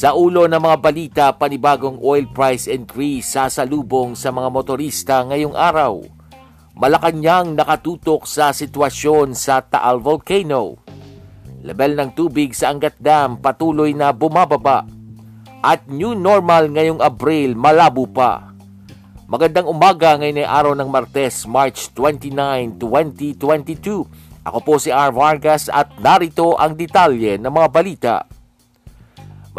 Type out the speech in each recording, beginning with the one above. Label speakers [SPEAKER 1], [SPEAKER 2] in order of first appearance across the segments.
[SPEAKER 1] Sa ulo ng mga balita, panibagong oil price increase sasalubong sa mga motorista ngayong araw. Malacanang nakatutok sa sitwasyon sa Taal Volcano. Level ng tubig sa Angat Dam patuloy na bumababa. At new normal ngayong Abril malabo pa. Magandang umaga ngayon ay araw ng Martes, March 29, 2022. Ako po si R. Vargas at narito ang detalye ng mga balita.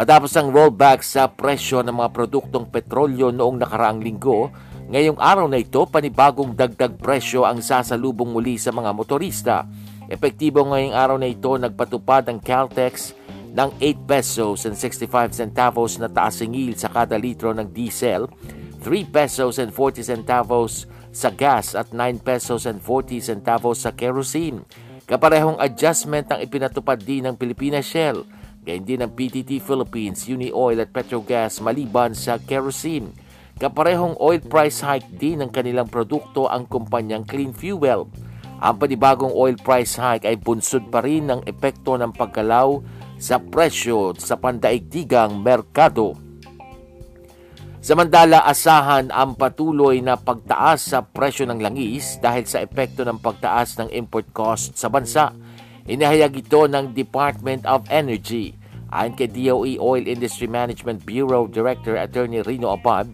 [SPEAKER 1] Matapos ang rollback sa presyo ng mga produktong petrolyo noong nakaraang linggo, ngayong araw na ito panibagong dagdag presyo ang sasalubong muli sa mga motorista. Epektibo ngayong araw na ito nagpatupad ang Caltex ng 8 pesos and 65 centavos na taas singil sa kada litro ng diesel, 3 pesos and 40 centavos sa gas at 9 pesos and 40 centavos sa kerosene. Kaparehong adjustment ang ipinatupad din ng Pilipinas Shell Gayun din ang PTT Philippines, Uni-Oil at Petrogas maliban sa kerosene. Kaparehong oil price hike din ng kanilang produkto ang kumpanyang Clean Fuel. Ang panibagong oil price hike ay bunsod pa rin ng epekto ng pagkalaw sa presyo sa pandaigdigang merkado. Samantala, asahan ang patuloy na pagtaas sa presyo ng langis dahil sa epekto ng pagtaas ng import cost sa bansa. Inahayag ito ng Department of Energy. Ayon kay DOE Oil Industry Management Bureau Director Attorney Rino Abad,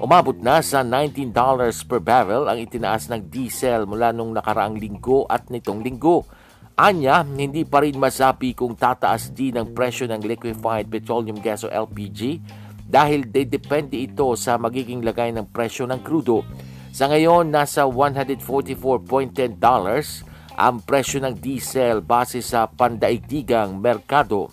[SPEAKER 1] umabot na sa $19 per barrel ang itinaas ng diesel mula nung nakaraang linggo at nitong linggo. Anya, hindi pa rin masabi kung tataas din ang presyo ng liquefied petroleum gas o LPG dahil depende ito sa magiging lagay ng presyo ng krudo. Sa ngayon, nasa $144.10 ang presyo ng diesel base sa pandaigdigang merkado.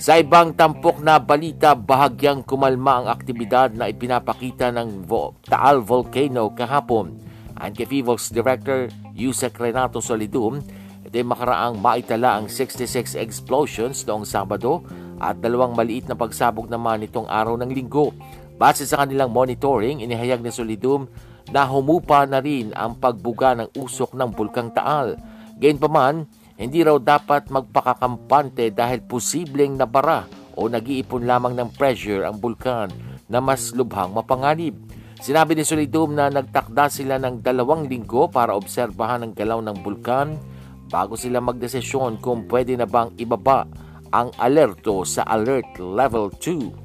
[SPEAKER 1] Sa ibang tampok na balita, bahagyang kumalma ang aktibidad na ipinapakita ng Taal Volcano kahapon. Ang kay FIVOX Director Yusek Renato Solidum, ito ay makaraang maitala ang 66 explosions noong Sabado at dalawang maliit na pagsabog naman itong araw ng linggo. Base sa kanilang monitoring, inihayag ni Solidum na humupa na rin ang pagbuga ng usok ng Bulkang Taal. Gayunpaman, hindi raw dapat magpakakampante dahil posibleng nabara o nag-iipon lamang ng pressure ang bulkan na mas lubhang mapanganib. Sinabi ni Solidum na nagtakda sila ng dalawang linggo para obserbahan ang galaw ng bulkan bago sila magdesisyon kung pwede na bang ibaba ang alerto sa Alert Level 2.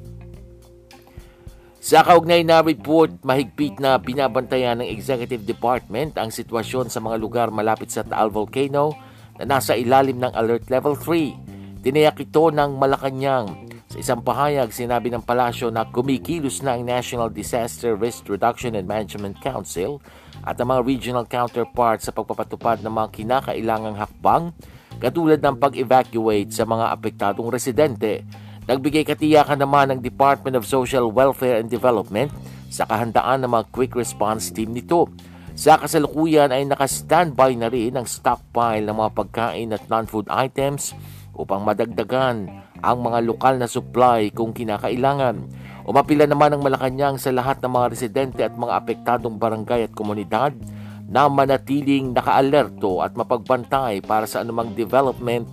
[SPEAKER 1] Sa kaugnay na report, mahigpit na binabantayan ng Executive Department ang sitwasyon sa mga lugar malapit sa Taal Volcano na nasa ilalim ng Alert Level 3. Tinayak ito ng Malacanang. Sa isang pahayag, sinabi ng palasyo na kumikilos na ang National Disaster Risk Reduction and Management Council at ang mga regional counterparts sa pagpapatupad ng mga kinakailangang hakbang katulad ng pag-evacuate sa mga apektadong residente Nagbigay katiyakan naman ng Department of Social Welfare and Development sa kahandaan ng mga quick response team nito. Sa kasalukuyan ay naka-standby na rin ang stockpile ng mga pagkain at non-food items upang madagdagan ang mga lokal na supply kung kinakailangan. Umapila naman ang Malacanang sa lahat ng mga residente at mga apektadong barangay at komunidad na manatiling nakaalerto at mapagbantay para sa anumang development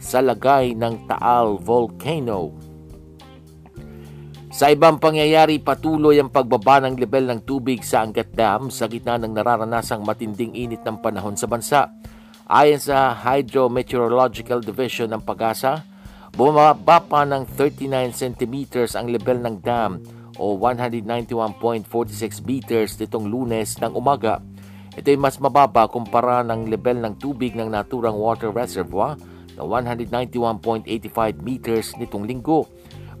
[SPEAKER 1] sa lagay ng Taal Volcano. Sa ibang pangyayari, patuloy ang pagbaba ng level ng tubig sa Angat Dam sa gitna ng nararanasang matinding init ng panahon sa bansa. Ayon sa Hydrometeorological Division ng Pagasa, bumaba pa ng 39 cm ang level ng dam o 191.46 meters nitong lunes ng umaga. Ito ay mas mababa kumpara ng level ng tubig ng naturang water reservoir na 191.85 meters nitong linggo.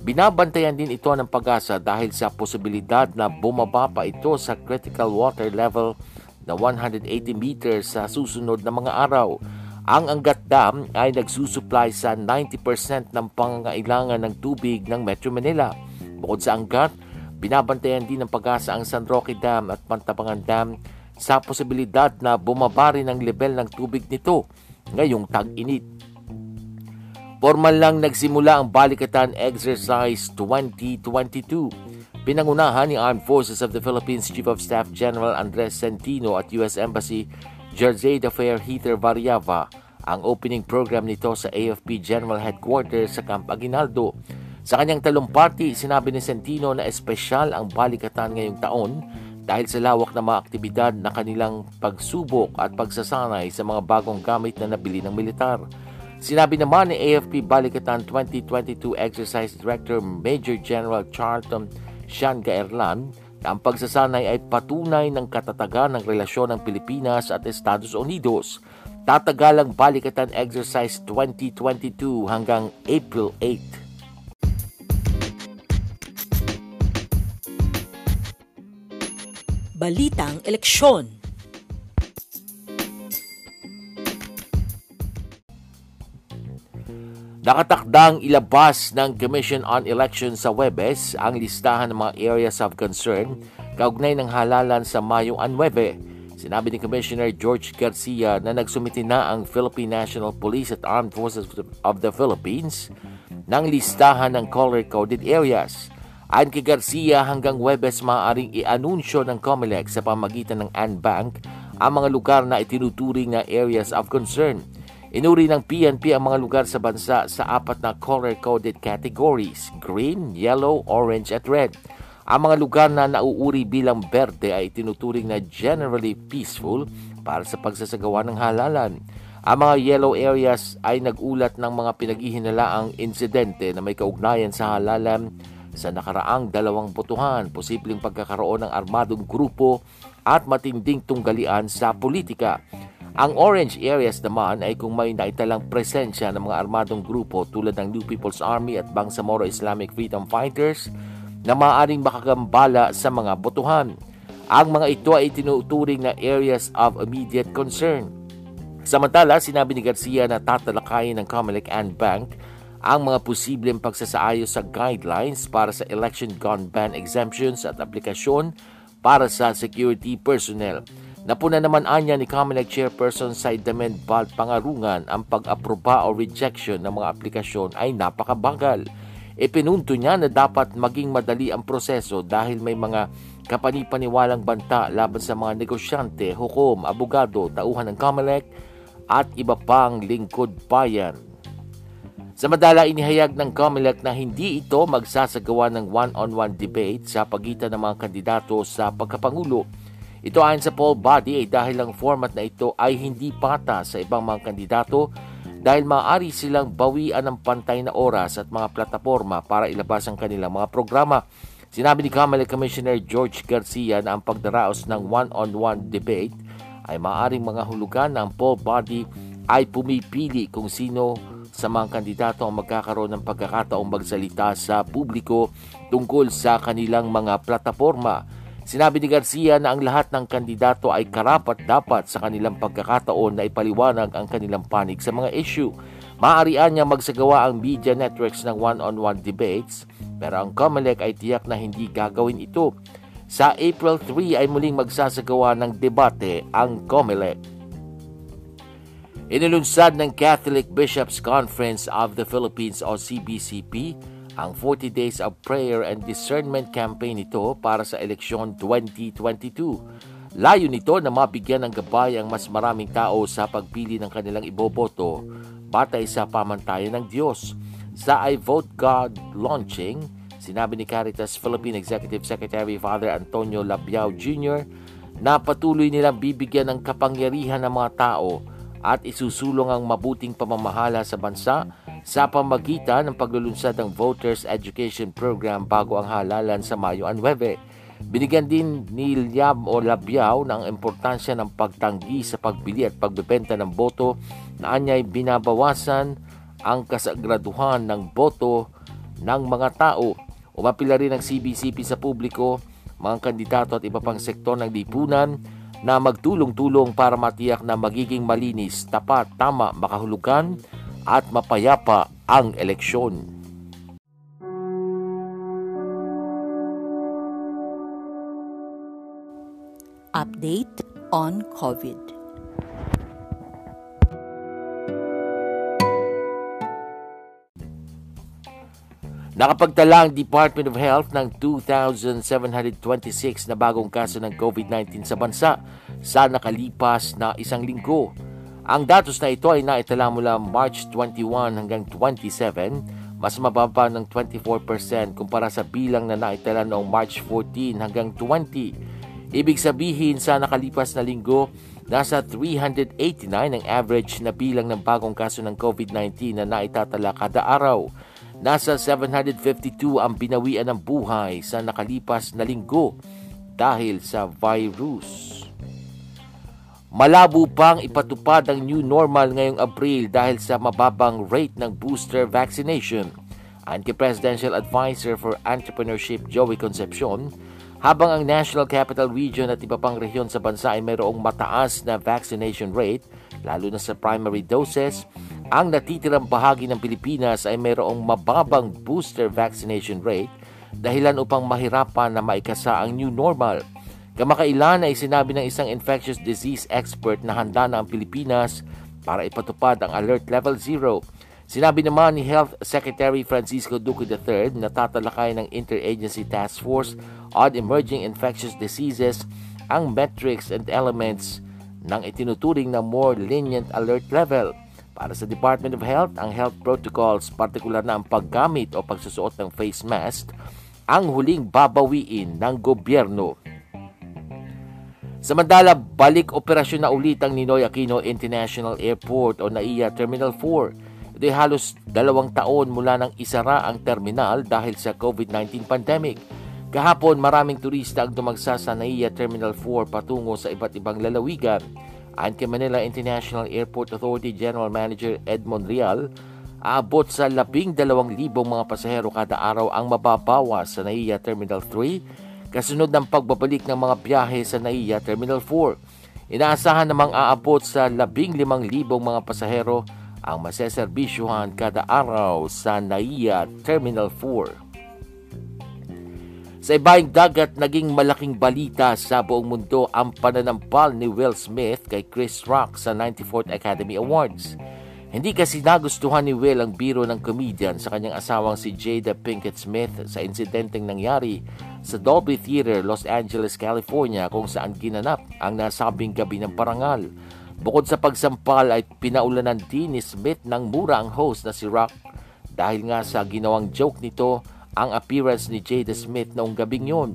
[SPEAKER 1] Binabantayan din ito ng pag-asa dahil sa posibilidad na bumaba pa ito sa critical water level na 180 meters sa susunod na mga araw. Ang Angat Dam ay nagsusupply sa 90% ng pangangailangan ng tubig ng Metro Manila. Bukod sa Angat, binabantayan din ng pag-asa ang San Roque Dam at Pantabangan Dam sa posibilidad na bumaba rin ang level ng tubig nito ngayong tag-init. Formal lang nagsimula ang Balikatan Exercise 2022. Pinangunahan ni Armed Forces of the Philippines Chief of Staff General Andres Centino at U.S. Embassy Jersey de Fair Heater Variava ang opening program nito sa AFP General Headquarters sa Camp Aguinaldo. Sa kanyang talumpati, sinabi ni Centino na espesyal ang balikatan ngayong taon dahil sa lawak na mga aktibidad na kanilang pagsubok at pagsasanay sa mga bagong gamit na nabili ng militar. Sinabi naman ni AFP Balikatan 2022 Exercise Director Major General Charlton Sean Gaerlan ang pagsasanay ay patunay ng katatagan ng relasyon ng Pilipinas at Estados Unidos. Tatagalang Balikatan Exercise 2022 hanggang April 8.
[SPEAKER 2] Balitang Eleksyon
[SPEAKER 1] Nakatakdang ilabas ng Commission on Elections sa Webes ang listahan ng mga areas of concern kaugnay ng halalan sa Mayo 9. Sinabi ni Commissioner George Garcia na nagsumiti na ang Philippine National Police at Armed Forces of the Philippines ng listahan ng color-coded areas. Ayon kay Garcia, hanggang Webes maaaring i-anunsyo ng COMELEC sa pamagitan ng ANBank ang mga lugar na itinuturing na areas of concern Inuri ng PNP ang mga lugar sa bansa sa apat na color-coded categories, green, yellow, orange at red. Ang mga lugar na nauuri bilang berde ay tinuturing na generally peaceful para sa pagsasagawa ng halalan. Ang mga yellow areas ay nagulat ng mga pinaghihinalaang insidente na may kaugnayan sa halalan sa nakaraang dalawang botohan, posibleng pagkakaroon ng armadong grupo at matinding tunggalian sa politika. Ang orange areas naman ay kung may naitalang presensya ng mga armadong grupo tulad ng New People's Army at Bangsamoro Islamic Freedom Fighters na maaaring makagambala sa mga botohan. Ang mga ito ay tinuturing na areas of immediate concern. Samantala, sinabi ni Garcia na tatalakayin ng Comelec and Bank ang mga posibleng pagsasaayos sa guidelines para sa election gun ban exemptions at aplikasyon para sa security personnel. Napuna naman anya ni Comelec Chairperson Saidamen Bal Pangarungan ang pag-aproba o rejection ng mga aplikasyon ay napakabagal. Ipinunto niya na dapat maging madali ang proseso dahil may mga kapanipaniwalang banta laban sa mga negosyante, hukom, abogado, tauhan ng Comelec at iba pang lingkod bayan. Sa madala inihayag ng COMELEC na hindi ito magsasagawa ng one-on-one debate sa pagitan ng mga kandidato sa pagkapangulo ito ayon sa poll body ay dahil ang format na ito ay hindi pata sa ibang mga kandidato dahil maaari silang bawian ng pantay na oras at mga plataforma para ilabas ang kanilang mga programa. Sinabi ni Kamala Commissioner George Garcia na ang pagdaraos ng one-on-one debate ay maaaring mga hulugan na ang poll body ay pumipili kung sino sa mga kandidato ang magkakaroon ng pagkakataong magsalita sa publiko tungkol sa kanilang mga plataforma. Sinabi ni Garcia na ang lahat ng kandidato ay karapat dapat sa kanilang pagkakataon na ipaliwanag ang kanilang panig sa mga issue. Maaarian niya magsagawa ang media networks ng one-on-one debates pero ang COMELEC ay tiyak na hindi gagawin ito. Sa April 3 ay muling magsasagawa ng debate ang COMELEC. Inilunsad ng Catholic Bishops Conference of the Philippines o CBCP ang 40 Days of Prayer and Discernment campaign nito para sa eleksyon 2022. Layo nito na mabigyan ng gabay ang mas maraming tao sa pagpili ng kanilang iboboto batay sa pamantayan ng Diyos. Sa I Vote God launching, sinabi ni Caritas Philippine Executive Secretary Father Antonio Labiao Jr. na patuloy nilang bibigyan ng kapangyarihan ng mga tao at isusulong ang mabuting pamamahala sa bansa sa pamagitan ng paglulunsad ng Voters Education Program bago ang halalan sa Mayo 9. Binigyan din ni Liam o Labiao ng importansya ng pagtanggi sa pagbili at pagbebenta ng boto na anyay binabawasan ang kasagraduhan ng boto ng mga tao. Umapila rin ng CBCP sa publiko, mga kandidato at iba pang sektor ng lipunan na magtulong-tulong para matiyak na magiging malinis, tapat, tama, makahulugan at mapayapa ang eleksyon.
[SPEAKER 2] Update on COVID.
[SPEAKER 1] Nakapagtala ang Department of Health ng 2,726 na bagong kaso ng COVID-19 sa bansa sa nakalipas na isang linggo. Ang datos na ito ay naitala mula March 21 hanggang 27, mas mababa ng 24% kumpara sa bilang na naitala noong March 14 hanggang 20. Ibig sabihin sa nakalipas na linggo, nasa 389 ang average na bilang ng bagong kaso ng COVID-19 na naitatala kada araw. Nasa 752 ang binawian ng buhay sa nakalipas na linggo dahil sa virus. Malabo pang ipatupad ang new normal ngayong Abril dahil sa mababang rate ng booster vaccination. Ayon kay Presidential Advisor for Entrepreneurship Joey Concepcion, habang ang National Capital Region at iba pang rehiyon sa bansa ay mayroong mataas na vaccination rate, lalo na sa primary doses, ang natitirang bahagi ng Pilipinas ay mayroong mababang booster vaccination rate dahilan upang mahirapan na maikasa ang new normal. Kamakailan ay sinabi ng isang infectious disease expert na handa na ang Pilipinas para ipatupad ang Alert Level 0. Sinabi naman ni Health Secretary Francisco Duque III na tatalakay ng Interagency Task Force on Emerging Infectious Diseases ang metrics and elements ng itinuturing na more lenient alert level. Para sa Department of Health, ang health protocols, partikular na ang paggamit o pagsusuot ng face mask, ang huling babawiin ng gobyerno. Samantala, balik operasyon na ulit ang Ninoy Aquino International Airport o NAIA Terminal 4. Ito'y halos dalawang taon mula nang isara ang terminal dahil sa COVID-19 pandemic. Kahapon, maraming turista ang dumagsa sa NAIA Terminal 4 patungo sa iba't ibang lalawigan. Kay Manila International Airport Authority General Manager Edmond Real, aabot sa 12,000 mga pasahero kada araw ang mababawas sa NAIA Terminal 3 kasunod ng pagbabalik ng mga biyahe sa NAIA Terminal 4. Inaasahan namang aabot sa 15,000 mga pasahero ang maseserbisyuhan kada araw sa NAIA Terminal 4. Sa ibaing dagat, naging malaking balita sa buong mundo ang pananampal ni Will Smith kay Chris Rock sa 94th Academy Awards. Hindi kasi nagustuhan ni Will ang biro ng comedian sa kanyang asawang si Jada Pinkett Smith sa insidenteng nangyari sa Dolby Theater, Los Angeles, California kung saan ginanap ang nasabing gabi ng parangal. Bukod sa pagsampal ay pinaulanan din ni Smith ng mura ang host na si Rock dahil nga sa ginawang joke nito ang appearance ni Jada Smith noong gabing yon.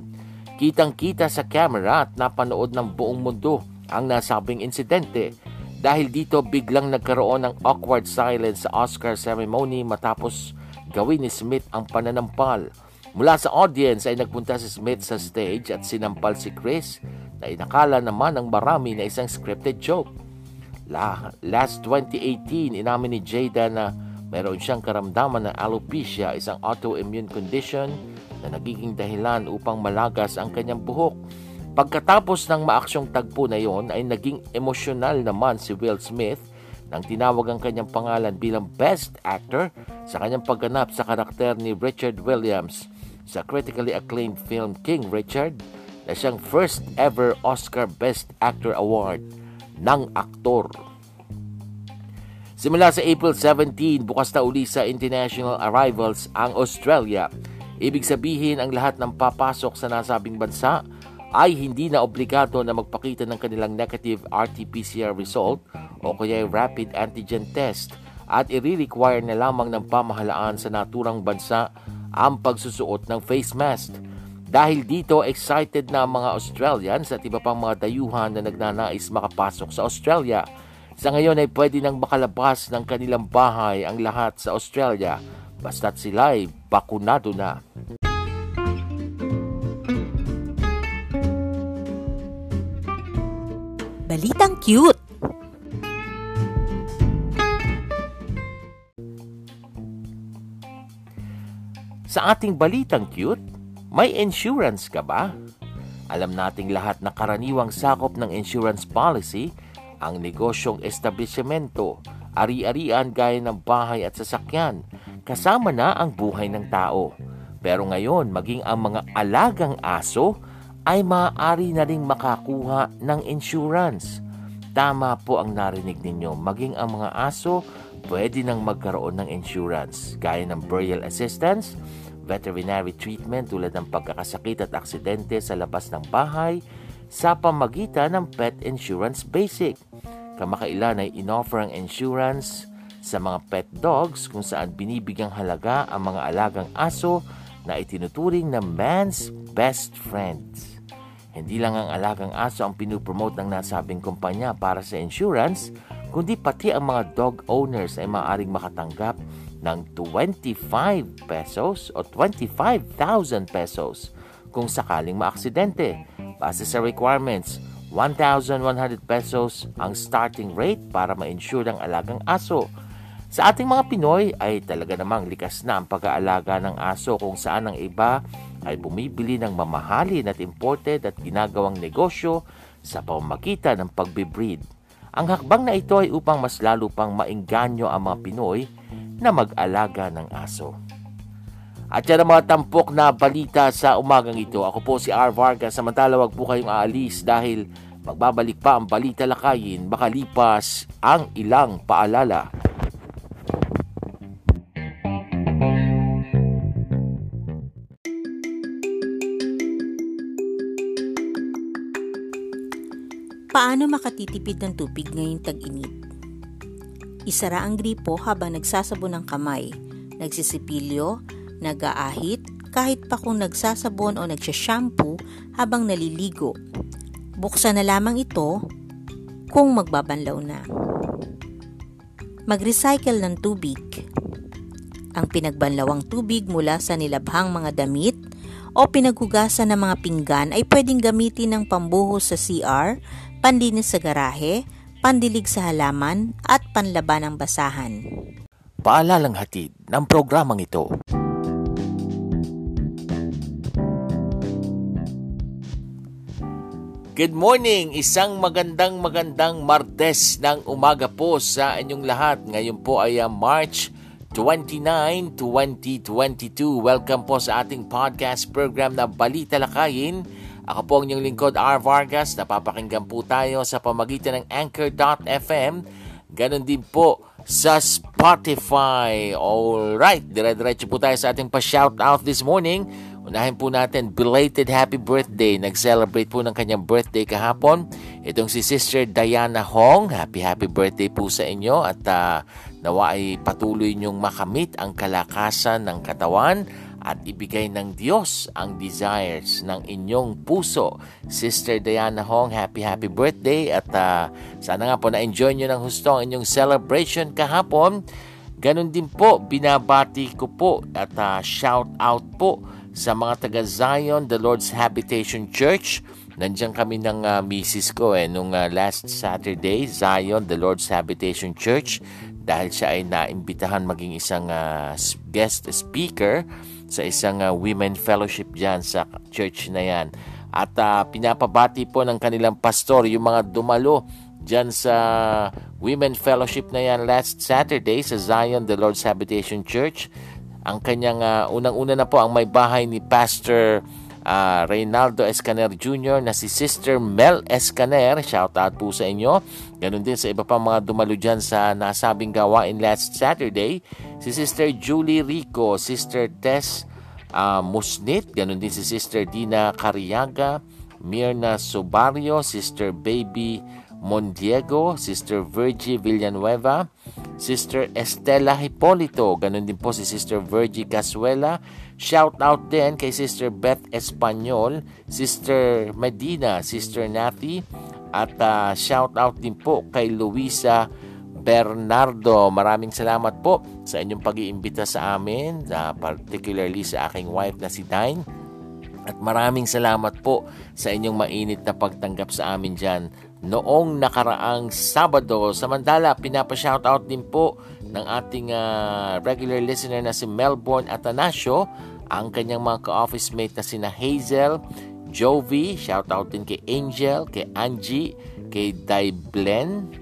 [SPEAKER 1] Kitang-kita sa camera at napanood ng buong mundo ang nasabing insidente. Dahil dito biglang nagkaroon ng awkward silence sa Oscar ceremony matapos gawin ni Smith ang pananampal. Mula sa audience ay nagpunta si Smith sa stage at sinampal si Chris na inakala naman ng marami na isang scripted joke. La, last 2018, inamin ni Jada na Meron siyang karamdaman ng alopecia, isang autoimmune condition na nagiging dahilan upang malagas ang kanyang buhok. Pagkatapos ng maaksyong tagpo na yon ay naging emosyonal naman si Will Smith nang tinawag ang kanyang pangalan bilang Best Actor sa kanyang pagganap sa karakter ni Richard Williams sa critically acclaimed film King Richard na siyang first ever Oscar Best Actor Award ng aktor. Simula sa April 17, bukas na uli sa international arrivals ang Australia. Ibig sabihin ang lahat ng papasok sa nasabing bansa ay hindi na obligado na magpakita ng kanilang negative RT-PCR result o kaya rapid antigen test at i-require na lamang ng pamahalaan sa naturang bansa ang pagsusuot ng face mask. Dahil dito, excited na ang mga Australians at iba pang mga dayuhan na nagnanais makapasok sa Australia – sa ngayon ay pwede nang makalabas ng kanilang bahay ang lahat sa Australia basta't sila ay bakunado na.
[SPEAKER 2] Balitang cute!
[SPEAKER 1] Sa ating balitang cute, may insurance ka ba? Alam nating lahat na karaniwang sakop ng insurance policy ang negosyong establishmento, ari-arian gaya ng bahay at sasakyan, kasama na ang buhay ng tao. Pero ngayon, maging ang mga alagang aso ay maaari na ring makakuha ng insurance. Tama po ang narinig ninyo, maging ang mga aso pwede nang magkaroon ng insurance gaya ng burial assistance, veterinary treatment tulad ng pagkakasakit at aksidente sa labas ng bahay sa pamagitan ng Pet Insurance Basic. Kamakailan ay inoffer ang insurance sa mga pet dogs kung saan binibigyang halaga ang mga alagang aso na itinuturing na man's best friends. Hindi lang ang alagang aso ang pinupromote ng nasabing kumpanya para sa insurance, kundi pati ang mga dog owners ay maaaring makatanggap ng 25 pesos o 25,000 pesos kung sakaling maaksidente. Base sa requirements, 1,100 pesos ang starting rate para ma-insure ang alagang aso. Sa ating mga Pinoy ay talaga namang likas na ang pag-aalaga ng aso kung saan ang iba ay bumibili ng mamahalin at imported at ginagawang negosyo sa pamamagitan ng pagbibreed. Ang hakbang na ito ay upang mas lalo pang maingganyo ang mga Pinoy na mag-alaga ng aso. At yan ang mga tampok na balita sa umagang ito. Ako po si R. Vargas. Samantala wag po kayong aalis dahil magbabalik pa ang balita lakayin makalipas ang ilang paalala.
[SPEAKER 2] Paano makatitipid ng tubig ngayong tag-init? Isara ang gripo habang nagsasabon ng kamay, nagsisipilyo, nag-aahit, kahit pa kung nagsasabon o nagsashampoo habang naliligo. Buksan na lamang ito kung magbabanlaw na. Mag-recycle ng tubig. Ang pinagbanlawang tubig mula sa nilabhang mga damit o pinaghugasan ng mga pinggan ay pwedeng gamitin ng pambuhos sa CR panlinis sa garahe, pandilig sa halaman, at panlaban ng basahan.
[SPEAKER 1] Paalalang hatid ng programang ito. Good morning! Isang magandang magandang Martes ng umaga po sa inyong lahat. Ngayon po ay uh, March 29, 2022. Welcome po sa ating podcast program na Balita Lakayin ako po ang inyong lingkod R. Vargas. Napapakinggan po tayo sa pamagitan ng Anchor.fm. Ganon din po sa Spotify. Alright, dire-diretso po tayo sa ating pa-shoutout this morning. Unahin po natin, belated happy birthday. Nag-celebrate po ng kanyang birthday kahapon. Itong si Sister Diana Hong. Happy happy birthday po sa inyo at uh, nawa ay patuloy niyong makamit ang kalakasan ng katawan at ibigay ng Diyos ang desires ng inyong puso. Sister Diana Hong, happy happy birthday at uh, sana nga po na-enjoy nyo ng husto ang inyong celebration kahapon. Ganon din po, binabati ko po at uh, shout out po sa mga taga Zion, the Lord's Habitation Church. Nandiyan kami ng uh, misis ko eh, nung uh, last Saturday, Zion, the Lord's Habitation Church, dahil siya ay naimbitahan maging isang uh, guest speaker sa isang uh, women fellowship dyan sa church na yan. At uh, pinapabati po ng kanilang pastor yung mga dumalo dyan sa women fellowship na yan last Saturday sa Zion, the Lord's Habitation Church. Ang kanyang uh, unang-una na po ang may bahay ni Pastor uh, Reynaldo Escaner Jr. na si Sister Mel Escaner. Shout out po sa inyo. Ganon din sa iba pang mga dumalo dyan sa nasabing gawain last Saturday si Sister Julie Rico, Sister Tess uh, Musnit, ganun din si Sister Dina Cariaga, Mirna Subario, Sister Baby Mondiego, Sister Virgie Villanueva, Sister Estela Hipolito, ganun din po si Sister Virgie Casuela. Shout out din kay Sister Beth Espanyol, Sister Medina, Sister Nathy, at uh, shout out din po kay Luisa Bernardo. Maraming salamat po sa inyong pag-iimbita sa amin, uh, particularly sa aking wife na si Dine. At maraming salamat po sa inyong mainit na pagtanggap sa amin dyan noong nakaraang Sabado. Samantala, pinapa-shoutout din po ng ating uh, regular listener na si Melbourne Atanasio, ang kanyang mga ka-office mate na sina Hazel, Jovi, shout out din kay Angel, kay Angie, kay Daiblen,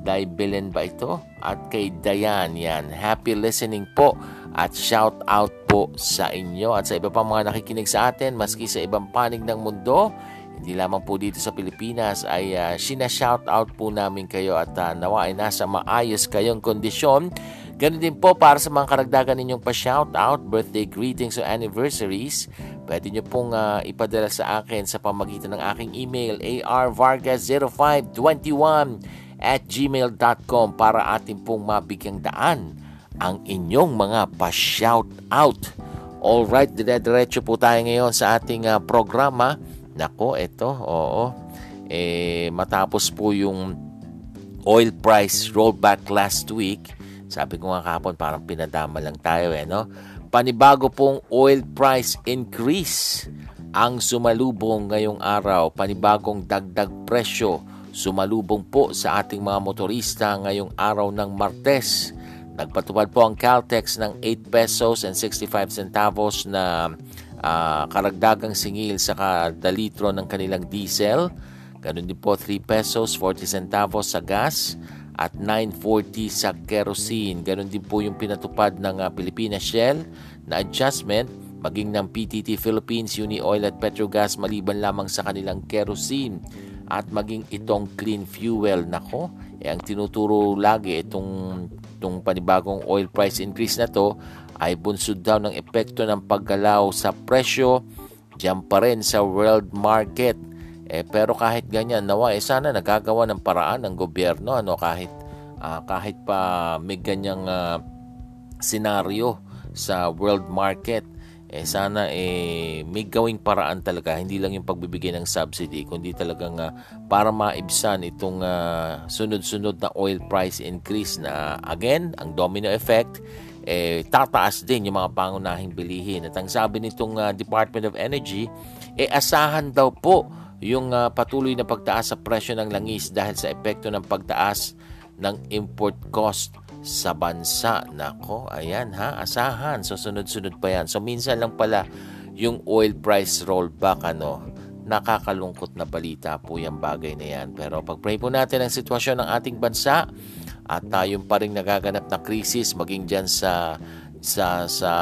[SPEAKER 1] Daibelen ba ito? At kay Dayan, yan. Happy listening po at shout out po sa inyo at sa iba pang mga nakikinig sa atin maski sa ibang panig ng mundo. Hindi lamang po dito sa Pilipinas ay uh, sina-shout out po namin kayo at uh, nawa ay nasa maayos kayong kondisyon. Ganun din po para sa mga karagdagan ninyong pa-shout out, birthday greetings o anniversaries. Pwede nyo pong uh, ipadala sa akin sa pamagitan ng aking email arvargas0521 at gmail.com para atin pong mabigyang daan ang inyong mga pa-shout out. Alright, dire-diretso po tayo ngayon sa ating uh, programa. Nako, ito, oo. Eh, matapos po yung oil price rollback last week, sabi ko nga kahapon parang pinadama lang tayo eh, no? Panibago pong oil price increase ang sumalubong ngayong araw. Panibagong dagdag presyo sumalubong po sa ating mga motorista ngayong araw ng Martes. Nagpatupad po ang Caltex ng 8 pesos and 65 centavos na uh, karagdagang singil sa kada litro ng kanilang diesel. Ganon din po 3 pesos 40 centavos sa gas at 9.40 sa kerosene. Ganon din po yung pinatupad ng uh, Pilipinas Shell na adjustment maging ng PTT Philippines, Uni Oil at Petrogas maliban lamang sa kanilang kerosene at maging itong clean fuel. Nako, eh, ang tinuturo lagi itong, itong panibagong oil price increase na to ay bunsod daw ng epekto ng paggalaw sa presyo diyan pa rin sa world market. Eh, pero kahit ganyan, nawa, eh, sana nagagawa ng paraan ng gobyerno ano, kahit, uh, kahit pa may ganyang uh, senaryo sa world market eh sana eh may gawing paraan talaga. Hindi lang yung pagbibigay ng subsidy kundi talagang uh, para maibsan itong uh, sunod-sunod na oil price increase na again ang domino effect eh tataas din yung mga pangunahing bilihin. At ang sabi nitong uh, Department of Energy eh asahan daw po yung uh, patuloy na pagtaas sa presyo ng langis dahil sa epekto ng pagtaas ng import cost sa bansa. Nako, ayan ha, asahan. So sunod-sunod pa yan. So minsan lang pala yung oil price rollback ano, nakakalungkot na balita po yung bagay na yan. Pero pag-pray po natin ang sitwasyon ng ating bansa at tayong pa rin nagaganap na krisis maging dyan sa sa sa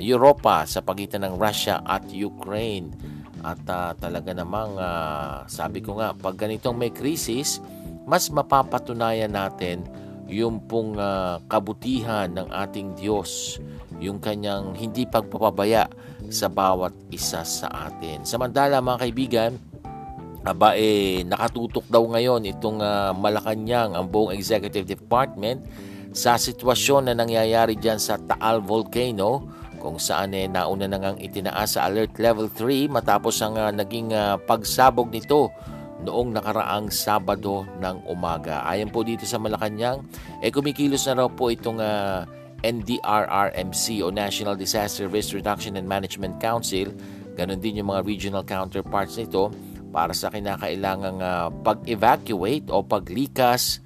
[SPEAKER 1] Europa sa pagitan ng Russia at Ukraine at uh, talaga namang uh, sabi ko nga pag ganitong may krisis mas mapapatunayan natin yung pong uh, kabutihan ng ating Diyos, yung kanyang hindi pagpapabaya sa bawat isa sa atin. Samantala mga kaibigan, aba eh nakatutok daw ngayon itong uh, Malacanang ang buong executive department sa sitwasyon na nangyayari diyan sa Taal Volcano kung saan eh nauna na ngang itinaas sa alert level 3 matapos ang uh, naging uh, pagsabog nito noong nakaraang Sabado ng umaga. Ayon po dito sa Malacanang, eh kumikilos na raw po itong uh, ah, NDRRMC o National Disaster Risk Reduction and Management Council. Ganon din yung mga regional counterparts nito para sa kinakailangang uh, pag-evacuate o paglikas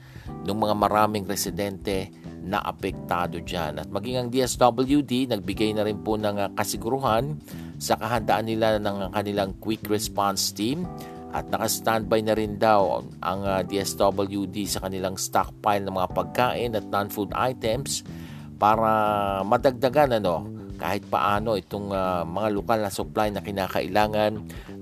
[SPEAKER 1] ng mga maraming residente na apektado dyan. At maging ang DSWD, nagbigay na rin po ng uh, kasiguruhan sa kahandaan nila ng kanilang quick response team at naka-standby na rin daw ang uh, ah, DSWD sa kanilang stockpile ng mga pagkain at non-food items para madagdagan ano kahit paano itong uh, mga lokal na supply na kinakailangan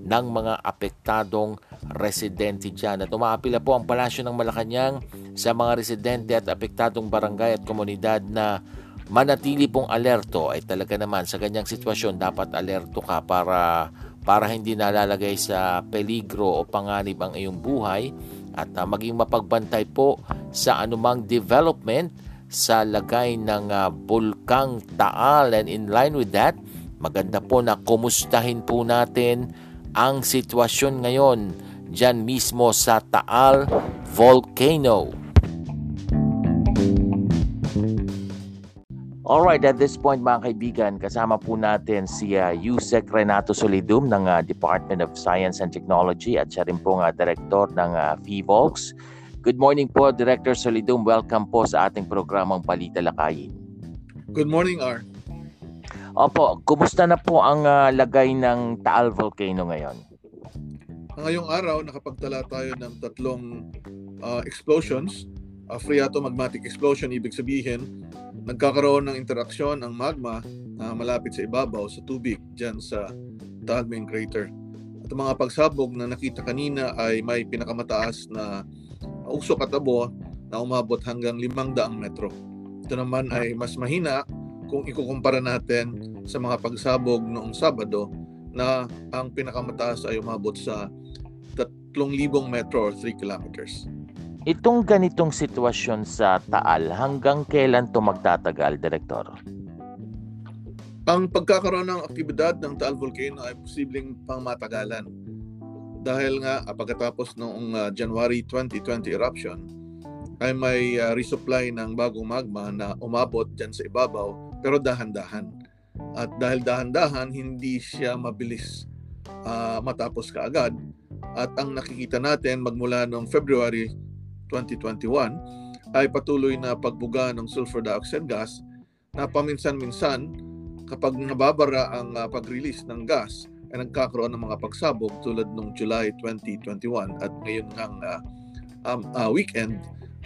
[SPEAKER 1] ng mga apektadong residente dyan. At umaapila po ang palasyo ng Malacanang sa mga residente at apektadong barangay at komunidad na manatili pong alerto ay talaga naman sa ganyang sitwasyon dapat alerto ka para para hindi nalalagay sa peligro o panganib ang iyong buhay at uh, maging mapagbantay po sa anumang development sa lagay ng uh, bulkang Taal and in line with that maganda po na kumustahin po natin ang sitwasyon ngayon dyan mismo sa Taal Volcano. Alright, at this point mga kaibigan, kasama po natin si uh, Yusek Renato Solidum ng uh, Department of Science and Technology at siya rin po nga director ng uh, FIVOLX. Good morning po, Director Solidum. Welcome po sa ating programang Balita Lakayin.
[SPEAKER 3] Good morning, R.
[SPEAKER 1] Opo, kumusta na po ang uh, lagay ng Taal Volcano ngayon?
[SPEAKER 3] Ngayong araw, nakapagtala tayo ng tatlong uh, explosions. Uh, phreatomagmatic explosion, ibig sabihin, nagkakaroon ng interaksyon ang magma na malapit sa ibabaw sa tubig dyan sa Taal Main Crater. At ang mga pagsabog na nakita kanina ay may pinakamataas na usok at abo na umabot hanggang 500 metro. Ito naman ay mas mahina kung ikukumpara natin sa mga pagsabog noong Sabado na ang pinakamataas ay umabot sa 3,000 metro or 3 kilometers.
[SPEAKER 1] Itong ganitong sitwasyon sa Taal, hanggang kailan to magtatagal, Direktor?
[SPEAKER 3] Ang pagkakaroon ng aktibidad ng Taal Volcano ay posibleng pangmatagalan. Dahil nga ah, pagkatapos noong uh, January 2020 eruption, ay may uh, resupply ng bagong magma na umabot dyan sa ibabaw pero dahan-dahan. At dahil dahan-dahan, hindi siya mabilis uh, matapos kaagad. At ang nakikita natin magmula noong February 2021 ay patuloy na pagbuga ng sulfur dioxide gas na paminsan-minsan kapag nababara ang uh, pag-release ng gas ay nagkakaroon ng mga pagsabog tulad noong July 2021 at ngayon ng uh, um, uh, weekend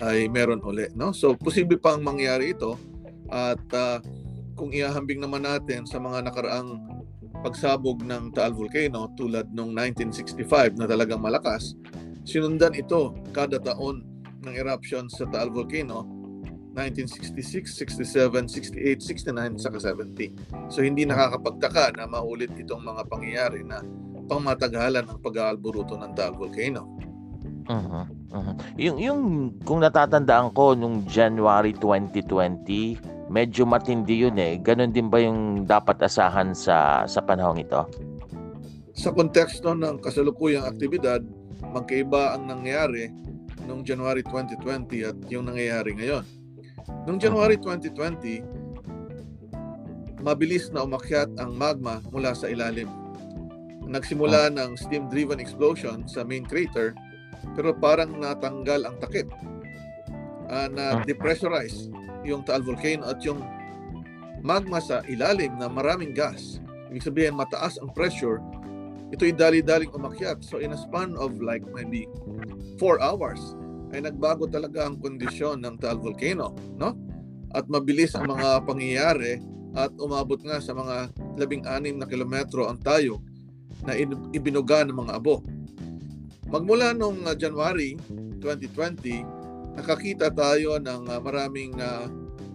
[SPEAKER 3] ay meron uli no? So posible pang mangyari ito at uh, kung iahambing naman natin sa mga nakaraang pagsabog ng Taal Volcano tulad noong 1965 na talagang malakas sinundan ito kada taon ng eruption sa Taal Volcano 1966, 67, 68, 69, saka 70. So hindi nakakapagtaka na maulit itong mga pangyayari na pangmatagalan ang pag-aalburuto ng Taal Volcano.
[SPEAKER 1] Uh-huh. Uh-huh. Yung, yung kung natatandaan ko nung January 2020, medyo matindi yun eh. Ganon din ba yung dapat asahan sa sa panahong ito?
[SPEAKER 3] Sa konteksto ng kasalukuyang aktibidad, magkaiba ang nangyari noong January 2020 at yung nangyayari ngayon. Noong January 2020, mabilis na umakyat ang magma mula sa ilalim. Nagsimula ng steam-driven explosion sa main crater pero parang natanggal ang takip. Uh, na depressurize yung Taal Volcano at yung magma sa ilalim na maraming gas. Ibig sabihin mataas ang pressure, ito'y dali-daling umakyat. So in a span of like maybe 4 hours, ay nagbago talaga ang kondisyon ng Taal Volcano, no? At mabilis ang mga pangyayari at umabot nga sa mga 16 na kilometro ang tayo na ibinuga ng mga abo. Magmula noong uh, January 2020, nakakita tayo ng uh, maraming uh,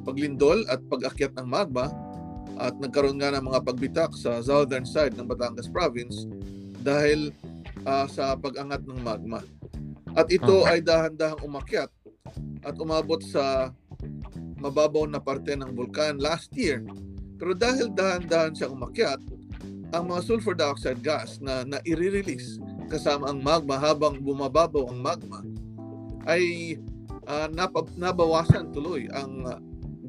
[SPEAKER 3] paglindol at pag-akyat ng magma at nagkaroon nga ng mga pagbitak sa southern side ng Batangas province dahil uh, sa pag-angat ng magma. At ito ay dahan-dahang umakyat at umabot sa mababaw na parte ng bulkan last year. Pero dahil dahan-dahan siyang umakyat, ang mga sulfur dioxide gas na nai-release kasama ang magma habang bumababaw ang magma ay uh, nap- nabawasan tuloy ang uh,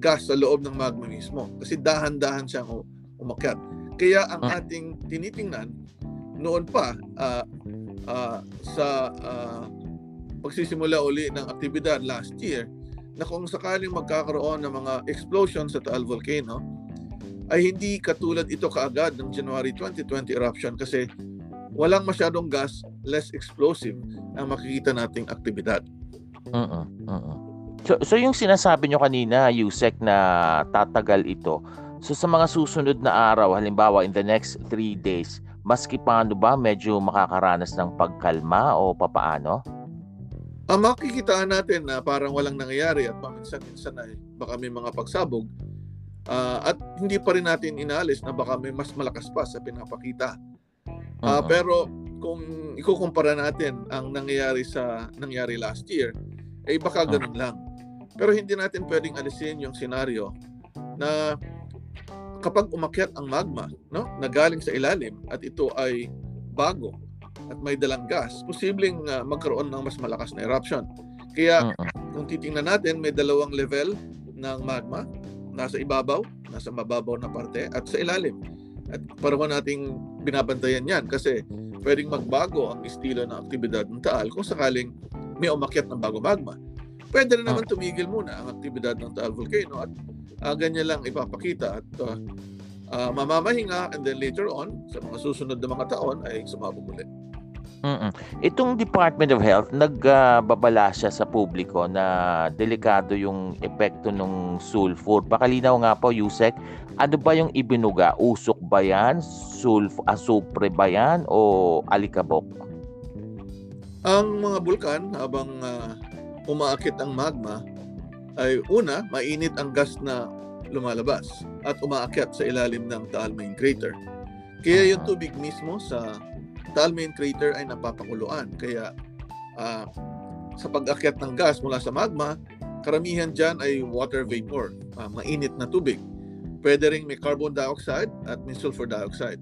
[SPEAKER 3] gas sa loob ng magma mismo kasi dahan-dahan siyang umakyat. Kaya ang ah. ating tinitingnan noon pa uh, uh, sa uh, pagsisimula uli ng aktibidad last year na kung sakaling magkakaroon ng mga explosion sa Taal Volcano ay hindi katulad ito kaagad ng January 2020 eruption kasi walang masyadong gas, less explosive ang makikita nating aktibidad.
[SPEAKER 1] Uh-uh, uh-uh. So, so yung sinasabi nyo kanina, Yusek, na tatagal ito, so sa mga susunod na araw, halimbawa in the next three days, maski paano ba medyo makakaranas ng pagkalma o papaano?
[SPEAKER 3] Ang makikitaan natin na parang walang nangyayari at paminsan-minsan ay baka may mga pagsabog uh, at hindi pa rin natin inalis na baka may mas malakas pa sa pinapakita. Uh, uh-huh. Pero kung ikukumpara natin ang nangyayari sa nangyari last year, ay eh baka ganun uh-huh. lang. Pero hindi natin pwedeng alisin yung senaryo na kapag umakyat ang magma, no, na galing sa ilalim at ito ay bago at may dalang gas, posibleng uh, magkaroon ng mas malakas na eruption. Kaya kung titingnan natin, may dalawang level ng magma, nasa ibabaw, nasa mababaw na parte, at sa ilalim. At parawan nating binabantayan yan kasi pwedeng magbago ang estilo ng aktibidad ng Taal kung sakaling may umakyat ng bago magma. Pwede na naman tumigil muna ang aktibidad ng Taal Volcano at uh, ganyan lang ipapakita at uh, uh, mamamahinga and then later on sa mga susunod na mga taon ay sumabog ulit.
[SPEAKER 1] Mm. Itong Department of Health nagbabala siya sa publiko na delikado yung epekto ng sulfur. Pakalinaw nga po, Yusek, ano ba yung ibinuga? Usok ba yan? Sulf asupre ba yan? O alikabok?
[SPEAKER 3] Ang mga bulkan habang uh, umaakit ang magma ay una, mainit ang gas na lumalabas at umaakyat sa ilalim ng Taal Main Crater. Kaya yung tubig mismo sa Taal Main Crater ay napapakuluan. Kaya uh, sa pag-akyat ng gas mula sa magma, karamihan dyan ay water vapor, uh, mainit na tubig. Pwede ring may carbon dioxide at may sulfur dioxide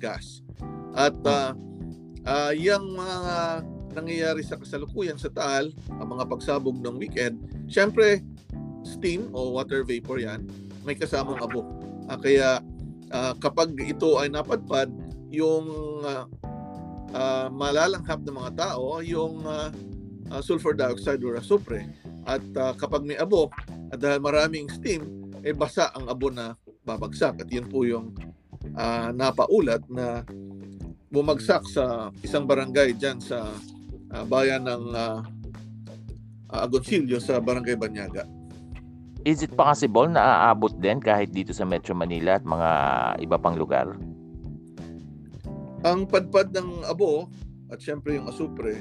[SPEAKER 3] gas. At uh, uh, yung mga nangyayari sa kasalukuyan sa Taal, ang mga pagsabog ng weekend, syempre steam o water vapor yan, may kasamang abo. Uh, kaya uh, kapag ito ay napadpad, yung uh, uh, malalanghap ng mga tao yung uh, uh, sulfur dioxide or asupre. At uh, kapag may abo, at dahil maraming steam, eh basa ang abo na babagsak. At yun po yung uh, napaulat na bumagsak sa isang barangay dyan sa uh, bayan ng uh, Agoncillo sa Barangay Banyaga.
[SPEAKER 1] Is it possible na aabot din kahit dito sa Metro Manila at mga iba pang lugar?
[SPEAKER 3] Ang padpad ng abo at syempre yung asupre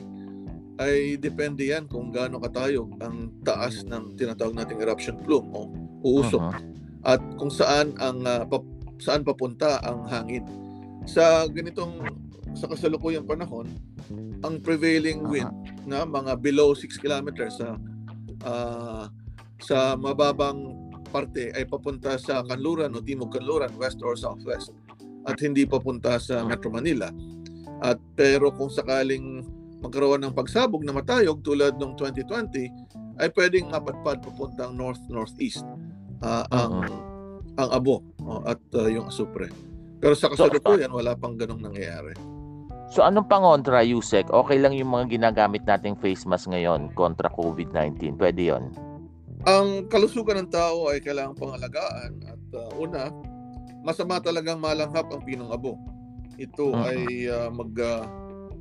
[SPEAKER 3] ay depende yan kung gaano katayog ang taas ng tinatawag nating eruption plume o uusok uh-huh. at kung saan ang uh, pa, saan papunta ang hangin. Sa ganitong sa kasalukuyang panahon, ang prevailing uh-huh. wind na mga below 6 kilometers sa uh, sa mababang parte ay papunta sa kanluran o timog kanluran, west or southwest at hindi papunta sa Metro Manila. At pero kung sakaling magkaroon ng pagsabog na matayog tulad ng 2020 ay pwedeng mapatpad papuntang north northeast uh, ang uh-huh. ang abo uh, at uh, yung asupre. Pero sa kasalukuyan wala pang ganong nangyayari.
[SPEAKER 1] So anong pangontra, Yusek? Okay lang yung mga ginagamit nating face mask ngayon kontra COVID-19. Pwede yon.
[SPEAKER 3] Ang kalusugan ng tao ay kailangang pangalagaan at uh, una, masama talagang malanghap ang pinong abo. Ito uh-huh. ay uh, mag uh,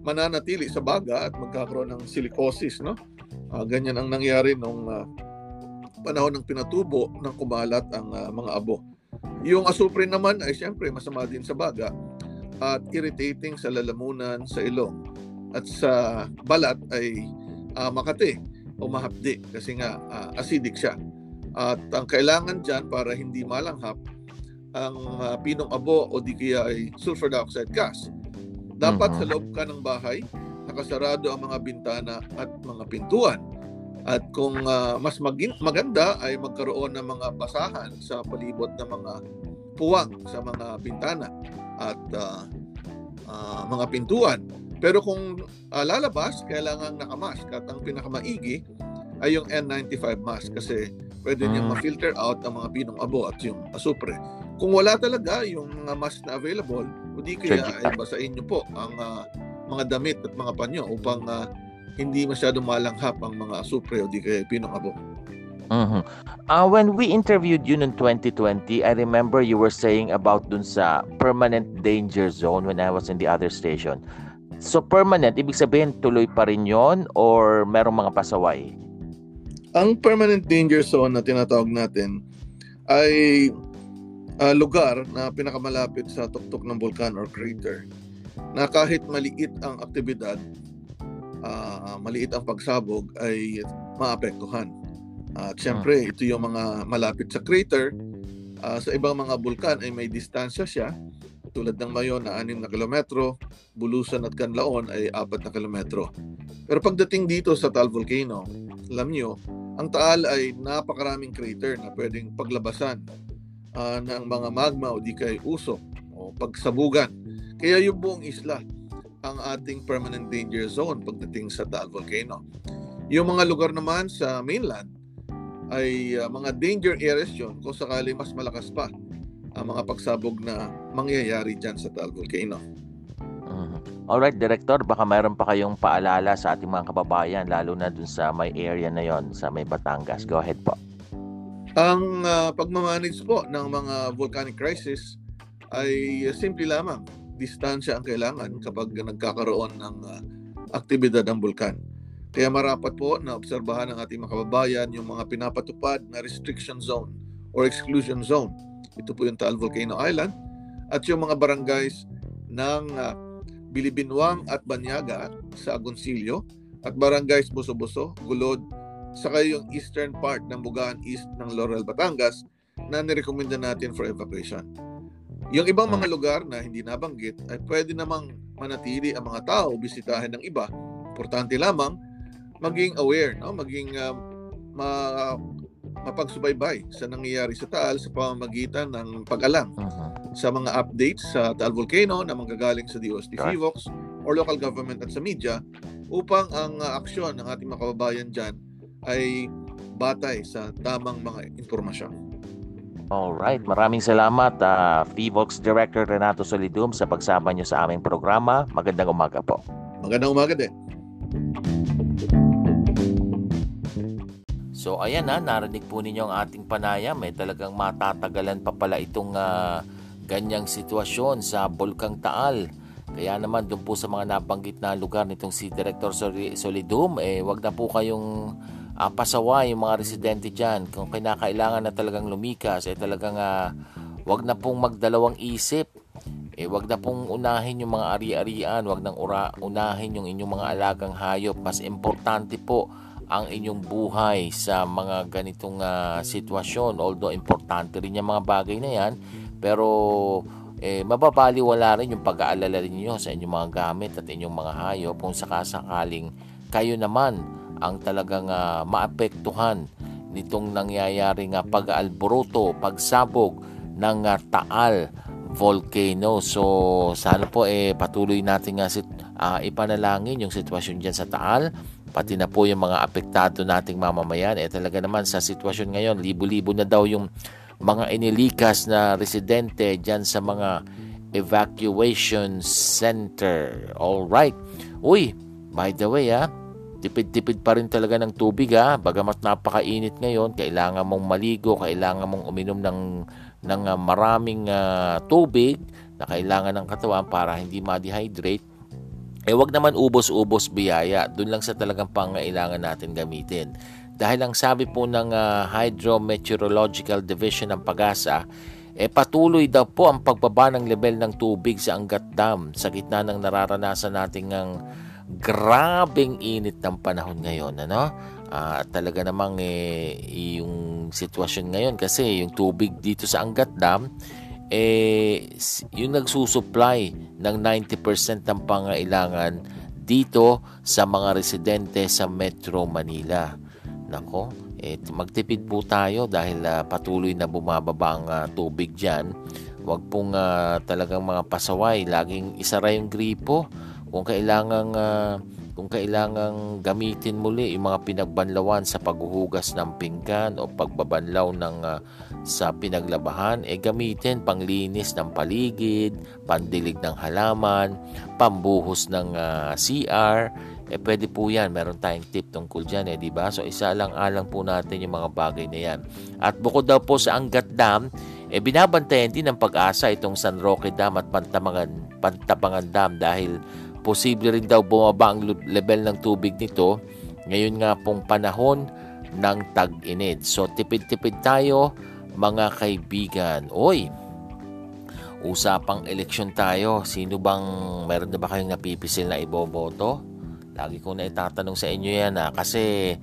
[SPEAKER 3] mananatili sa baga at magkakaroon ng silicosis, no? Uh, ganyan ang nangyari nung uh, panahon ng pinatubo ng kumalat ang uh, mga abo. Yung asupre naman ay siyempre masama din sa baga at irritating sa lalamunan, sa ilong at sa balat ay uh, makati o mahapdi kasi nga uh, acidic siya. At ang kailangan dyan para hindi malanghap ang uh, pinong abo o di kaya ay sulfur dioxide gas. Dapat mm-hmm. sa loob ka ng bahay, nakasarado ang mga bintana at mga pintuan. At kung uh, mas magin- maganda ay magkaroon ng mga basahan sa palibot ng mga puwang sa mga bintana at uh, uh, mga pintuan. Pero kung uh, lalabas, kailangan nakamask at ang pinakamaigi ay yung N95 mask kasi pwede niyang mm. ma-filter out ang mga pinong abo at yung asupre. Kung wala talaga yung mga mask na available, o di kaya ay basahin niyo po ang uh, mga damit at mga panyo upang uh, hindi masyadong malanghap ang mga supre o di kaya pinong abo.
[SPEAKER 1] Mm-hmm. Uh, when we interviewed you in 2020, I remember you were saying about dun sa permanent danger zone when I was in the other station. So permanent, ibig sabihin tuloy pa rin yon or merong mga pasaway?
[SPEAKER 3] Ang permanent danger zone na tinatawag natin ay uh, lugar na pinakamalapit sa tuktok ng vulkan or crater na kahit maliit ang aktibidad, uh, maliit ang pagsabog ay maapektuhan. At uh, syempre, hmm. ito yung mga malapit sa crater. Uh, sa ibang mga bulkan ay may distansya siya. Tulad ng Mayon na 6 na kilometro, Bulusan at Canlaon ay 4 na kilometro. Pero pagdating dito sa Taal Volcano, alam nyo, ang Taal ay napakaraming crater na pwedeng paglabasan uh, ng mga magma o di kay usok o pagsabugan. Kaya yung buong isla ang ating permanent danger zone pagdating sa Taal Volcano. Yung mga lugar naman sa mainland ay uh, mga danger areas yun kung sakali mas malakas pa ang mga pagsabog na mangyayari dyan sa Taal Volcano.
[SPEAKER 1] Mm-hmm. Alright, Director, baka mayroon pa kayong paalala sa ating mga kababayan lalo na dun sa may area na yon sa may Batangas. Go ahead po.
[SPEAKER 3] Ang uh, pagmamanage po ng mga volcanic crisis ay simple lamang. Distansya ang kailangan kapag nagkakaroon ng uh, aktibidad ng bulkan. Kaya marapat po na obserbahan ng ating mga kababayan yung mga pinapatupad na restriction zone or exclusion zone. Ito po yung Taal Volcano Island at yung mga barangays ng uh, Bilibinwang at Banyaga sa Agoncillo at barangays Buso-Buso, Gulod, saka yung eastern part ng Bugaan East ng Laurel, Batangas na nirekomenda natin for evacuation. Yung ibang mga lugar na hindi nabanggit ay pwede namang manatili ang mga tao bisitahin ng iba. Importante lamang maging aware, no? maging uh, ma, mapagsubaybay sa nangyayari sa Taal sa pamamagitan ng pag-alam uh-huh. sa mga updates sa Taal Volcano na manggagaling sa DOST right. FIVOX or local government at sa media upang ang uh, aksyon ng ating mga kababayan dyan ay batay sa tamang mga impormasyon.
[SPEAKER 1] Alright, maraming salamat uh, FIVOX Director Renato Solidum sa pagsama niyo sa aming programa. Magandang umaga po.
[SPEAKER 3] Magandang umaga din.
[SPEAKER 1] So ayan na, narinig po ninyo ang ating panayam. May talagang matatagalan pa pala itong uh, ganyang sitwasyon sa Bulkang Taal. Kaya naman doon po sa mga nabanggit na lugar nitong si Director Solidum, eh wag na po kayong uh, pasaway yung mga residente dyan. Kung kinakailangan na talagang lumikas, eh talagang uh, wag na pong magdalawang isip. Eh wag na pong unahin yung mga ari-arian, wag nang ura, unahin yung inyong mga alagang hayop. Mas importante po ang inyong buhay sa mga ganitong uh, sitwasyon. Although importante rin yung mga bagay na yan, pero eh, mababaliwala rin yung pag-aalala ninyo sa inyong mga gamit at inyong mga hayop kung sakasakaling kayo naman ang talagang uh, maapektuhan nitong nangyayaring uh, pag-alboroto, pagsabog ng uh, Taal volcano. So sana po eh patuloy natin nga sit, uh, ipanalangin yung sitwasyon diyan sa Taal pati na po yung mga apektado nating mamamayan. Eh talaga naman sa sitwasyon ngayon, libo-libo na daw yung mga inilikas na residente dyan sa mga evacuation center. All right. Uy, by the way ah, tipid-tipid pa rin talaga ng tubig ah. Bagamat napakainit ngayon, kailangan mong maligo, kailangan mong uminom ng ng uh, maraming uh, tubig na kailangan ng katawan para hindi ma-dehydrate eh wag naman ubos-ubos biyaya. Doon lang sa talagang pangailangan natin gamitin. Dahil ang sabi po ng uh, Hydrometeorological Division ng Pagasa, eh patuloy daw po ang pagbaba ng level ng tubig sa Angat Dam sa gitna ng nararanasan nating ang grabing init ng panahon ngayon. Ano? Uh, talaga namang eh, yung sitwasyon ngayon kasi yung tubig dito sa Angat Dam eh yung nagsusupply ng 90% ng pangailangan dito sa mga residente sa Metro Manila. Nako, eh, magtipid po tayo dahil uh, patuloy na bumababa ang uh, tubig dyan. Huwag pong uh, talagang mga pasaway, laging isara yung gripo. Kung kailangang uh, kung kailangang gamitin muli yung mga pinagbanlawan sa paghuhugas ng pinggan o pagbabanlaw ng uh, sa pinaglabahan, eh gamitin panglinis ng paligid, pandilig ng halaman, pambuhos ng uh, ah, CR, eh pwede po yan. Meron tayong tip tungkol dyan eh, di ba? So isa lang alang po natin yung mga bagay na yan. At bukod daw po sa Angat Dam, eh binabantayan din ng pag-asa itong San Roque Dam at Pantabangan, Pantabangan Dam dahil Posible rin daw bumaba ang level ng tubig nito ngayon nga pong panahon ng tag-init. So tipid-tipid tayo mga kaibigan. Oy, usapang eleksyon tayo. Sino bang meron na ba kayong napipisil na iboboto? Lagi ko na itatanong sa inyo yan ha. Kasi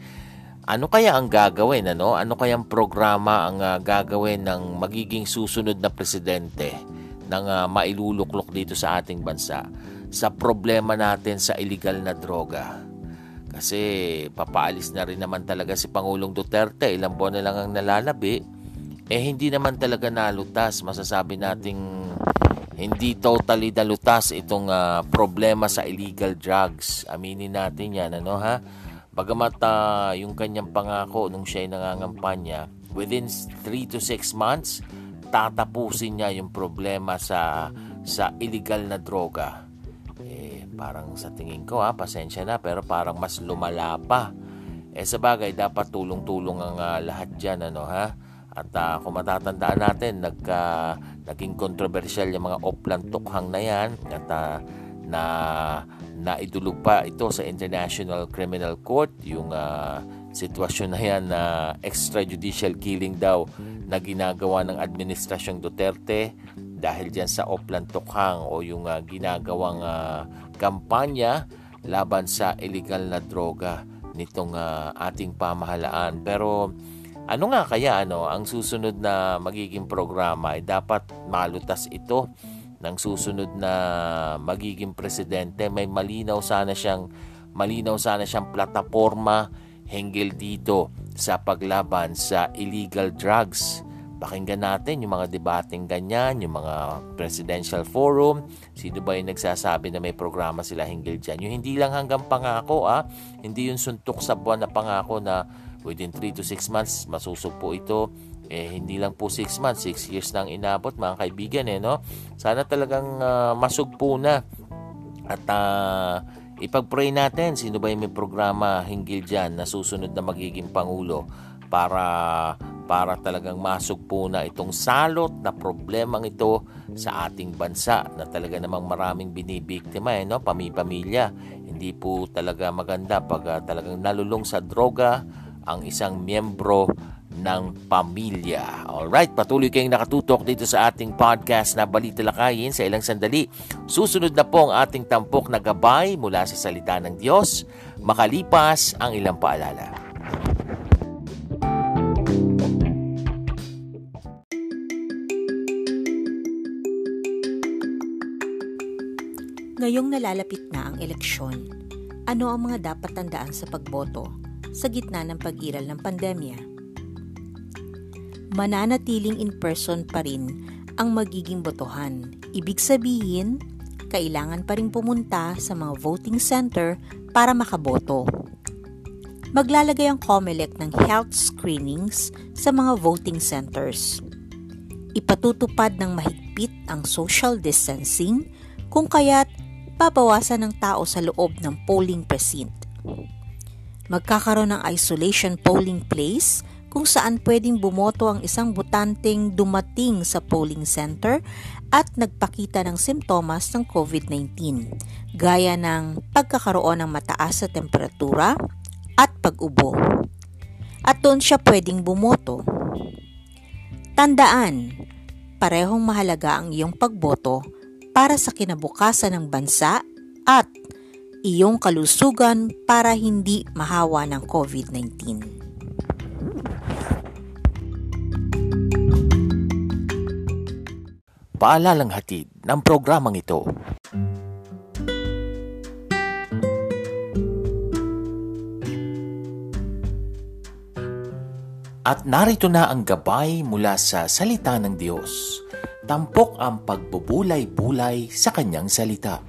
[SPEAKER 1] ano kaya ang gagawin? Ano? Ano kayang programa ang uh, gagawin ng magiging susunod na presidente ng uh, mailuluklok dito sa ating bansa? Sa problema natin sa illegal na droga. Kasi papaalis na rin naman talaga si Pangulong Duterte, ilang buwan na lang ang nalalabi, eh hindi naman talaga nalutas. Masasabi nating hindi totally nalutas itong uh, problema sa illegal drugs. Aminin natin yan, ano ha? Bagamat uh, yung kanyang pangako nung siya ay nangangampanya, within 3 to 6 months, tatapusin niya yung problema sa sa illegal na droga parang sa tingin ko ha, pasensya na, pero parang mas lumala pa. Eh sa bagay, dapat tulong-tulong ang uh, lahat dyan, ano ha? At uh, kung matatandaan natin, nagka, naging kontrobersyal yung mga oplan tukhang na yan at uh, na na idulog pa ito sa International Criminal Court yung uh, sitwasyon na yan na extrajudicial killing daw na ginagawa ng Administrasyong Duterte dahil dyan sa Oplan Tokhang o yung uh, ginagawang uh, kampanya laban sa illegal na droga nitong uh, ating pamahalaan. Pero ano nga kaya ano ang susunod na magiging programa ay dapat malutas ito ng susunod na magiging presidente may malinaw sana siyang malinaw sana siyang plataforma hinggil dito sa paglaban sa illegal drugs. Pakinggan natin yung mga debating ganyan, yung mga presidential forum, sino ba yung nagsasabi na may programa sila hinggil dyan. Yung hindi lang hanggang pangako, ah, hindi yung suntok sa buwan na pangako na within 3 to 6 months masusugpo ito. Eh hindi lang po 6 months 6 years nang inabot mga kaibigan eh no? Sana talagang uh, masugpo na. At uh, ipag-pray natin sino ba yung may programa hinggil dyan na susunod na magiging pangulo para para talagang masugpo na itong salot na problemang ito sa ating bansa na talaga namang maraming binibiktima eh, no? pami-pamilya hindi po talaga maganda pag uh, talagang nalulong sa droga ang isang miyembro ng pamilya. Alright, patuloy kayong nakatutok dito sa ating podcast na Balita Lakayin sa ilang sandali. Susunod na po ang ating tampok na gabay mula sa salita ng Diyos, makalipas ang ilang paalala.
[SPEAKER 2] Ngayong nalalapit na ang eleksyon, ano ang mga dapat tandaan sa pagboto sa gitna ng pag-iral ng pandemya. Mananatiling in person pa rin ang magiging botohan. Ibig sabihin, kailangan pa rin pumunta sa mga voting center para makaboto. Maglalagay ang COMELEC ng health screenings sa mga voting centers. Ipatutupad ng mahigpit ang social distancing kung kaya't babawasan ng tao sa loob ng polling precinct magkakaroon ng isolation polling place kung saan pwedeng bumoto ang isang botanteng dumating sa polling center at nagpakita ng simptomas ng COVID-19, gaya ng pagkakaroon ng mataas sa temperatura at pag-ubo. At doon siya pwedeng bumoto. Tandaan, parehong mahalaga ang iyong pagboto para sa kinabukasan ng bansa at iyong kalusugan para hindi mahawa ng COVID-19.
[SPEAKER 1] Paalalang hatid ng programang ito. At narito na ang gabay mula sa salita ng Diyos. Tampok ang pagbubulay-bulay sa kanyang salita.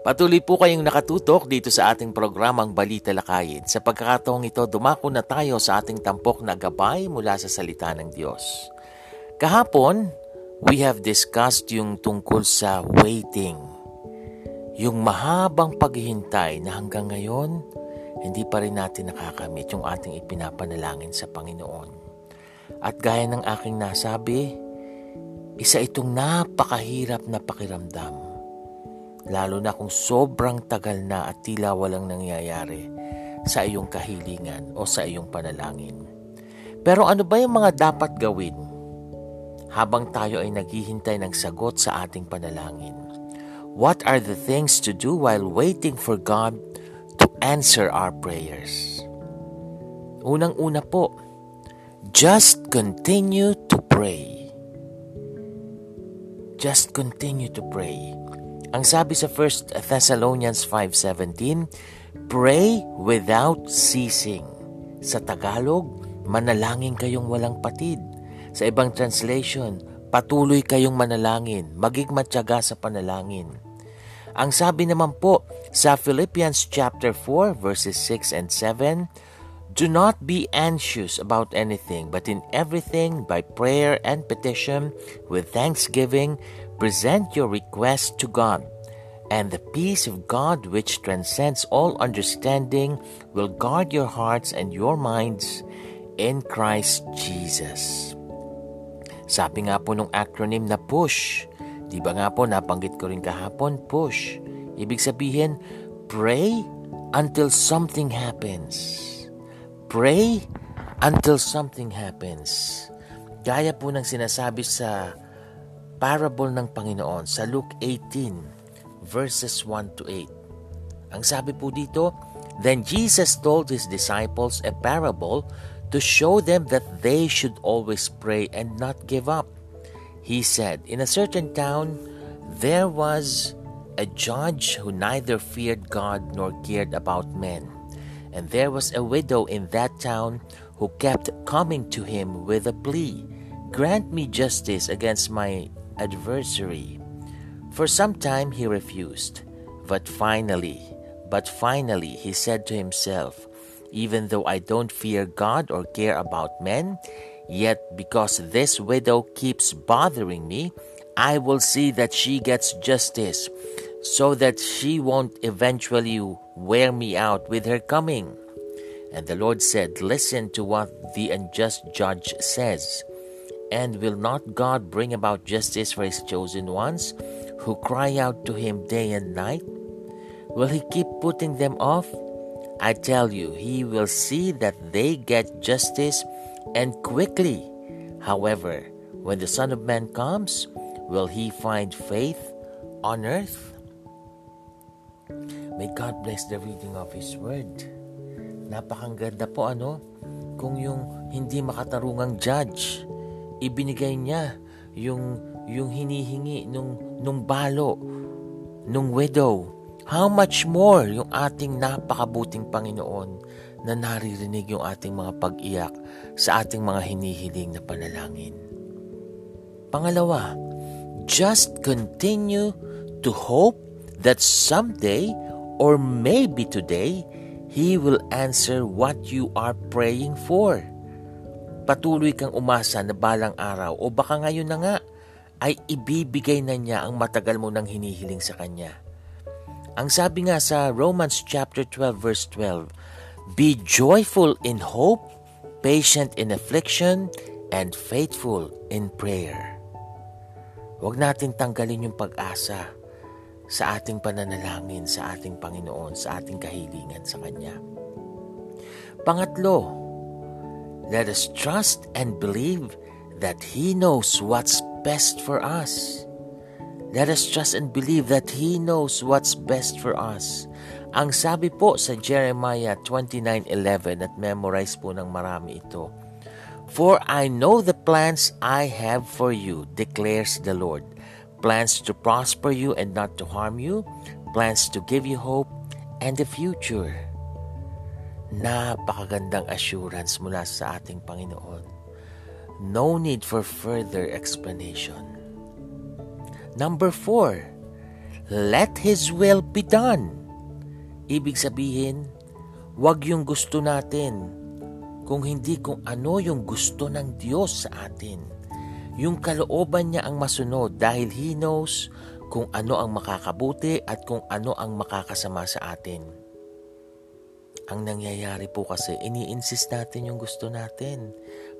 [SPEAKER 1] Patuloy po kayong nakatutok dito sa ating programang Balita Lakayin. Sa pagkakataong ito, dumako na tayo sa ating tampok na gabay mula sa salita ng Diyos. Kahapon, we have discussed yung tungkol sa waiting. Yung mahabang paghihintay na hanggang ngayon, hindi pa rin natin nakakamit yung ating ipinapanalangin sa Panginoon. At gaya ng aking nasabi, isa itong napakahirap na pakiramdam lalo na kung sobrang tagal na at tila walang nangyayari sa iyong kahilingan o sa iyong panalangin. Pero ano ba yung mga dapat gawin habang tayo ay naghihintay ng sagot sa ating panalangin? What are the things to do while waiting for God to answer our prayers? Unang-una po, just continue to pray. Just continue to pray. Ang sabi sa 1 Thessalonians 5.17, Pray without ceasing. Sa Tagalog, manalangin kayong walang patid. Sa ibang translation, patuloy kayong manalangin, maging matyaga sa panalangin. Ang sabi naman po sa Philippians chapter 4 verses 6 and 7, Do not be anxious about anything, but in everything by prayer and petition with thanksgiving present your request to God. And the peace of God, which transcends all understanding, will guard your hearts and your minds in Christ Jesus. Sabi nga po nung acronym na PUSH, di ba nga po nabanggit ko rin kahapon, PUSH. Ibig sabihin, pray until something happens. Pray until something happens. Gaya po ng sinasabi sa parable ng Panginoon sa Luke 18 verses 1 to 8. Ang sabi po dito, Then Jesus told his disciples a parable to show them that they should always pray and not give up. He said, In a certain town there was a judge who neither feared God nor cared about men. And there was a widow in that town who kept coming to him with a plea Grant me justice against my adversary. For some time he refused, but finally, but finally he said to himself, Even though I don't fear God or care about men, yet because this widow keeps bothering me, I will see that she gets justice, so that she won't eventually wear me out with her coming. And the Lord said, Listen to what the unjust judge says. And will not God bring about justice for his chosen ones? who cry out to him day and night? Will he keep putting them off? I tell you, he will see that they get justice and quickly. However, when the Son of Man comes, will he find faith on earth? May God bless the reading of His Word. Napakaganda po ano, kung yung hindi makatarungang judge, ibinigay niya yung yung hinihingi nung, nung balo, nung widow. How much more yung ating napakabuting Panginoon na naririnig yung ating mga pag-iyak sa ating mga hinihiling na panalangin. Pangalawa, just continue to hope that someday or maybe today, He will answer what you are praying for. Patuloy kang umasa na balang araw o baka ngayon na nga ay ibibigay na niya ang matagal mo nang hinihiling sa Kanya. Ang sabi nga sa Romans chapter 12 verse 12, Be joyful in hope, patient in affliction, and faithful in prayer. Huwag natin tanggalin yung pag-asa sa ating pananalangin sa ating Panginoon, sa ating kahilingan sa Kanya. Pangatlo, let us trust and believe that He knows what's best for us. Let us trust and believe that He knows what's best for us. Ang sabi po sa Jeremiah 29.11 at memorize po ng marami ito, For I know the plans I have for you, declares the Lord. Plans to prosper you and not to harm you, plans to give you hope and a future. Napakagandang assurance mula sa ating Panginoon no need for further explanation. Number four, let His will be done. Ibig sabihin, wag yung gusto natin, kung hindi kung ano yung gusto ng Diyos sa atin. Yung kalooban niya ang masunod dahil He knows kung ano ang makakabuti at kung ano ang makakasama sa atin. Ang nangyayari po kasi, ini-insist natin yung gusto natin.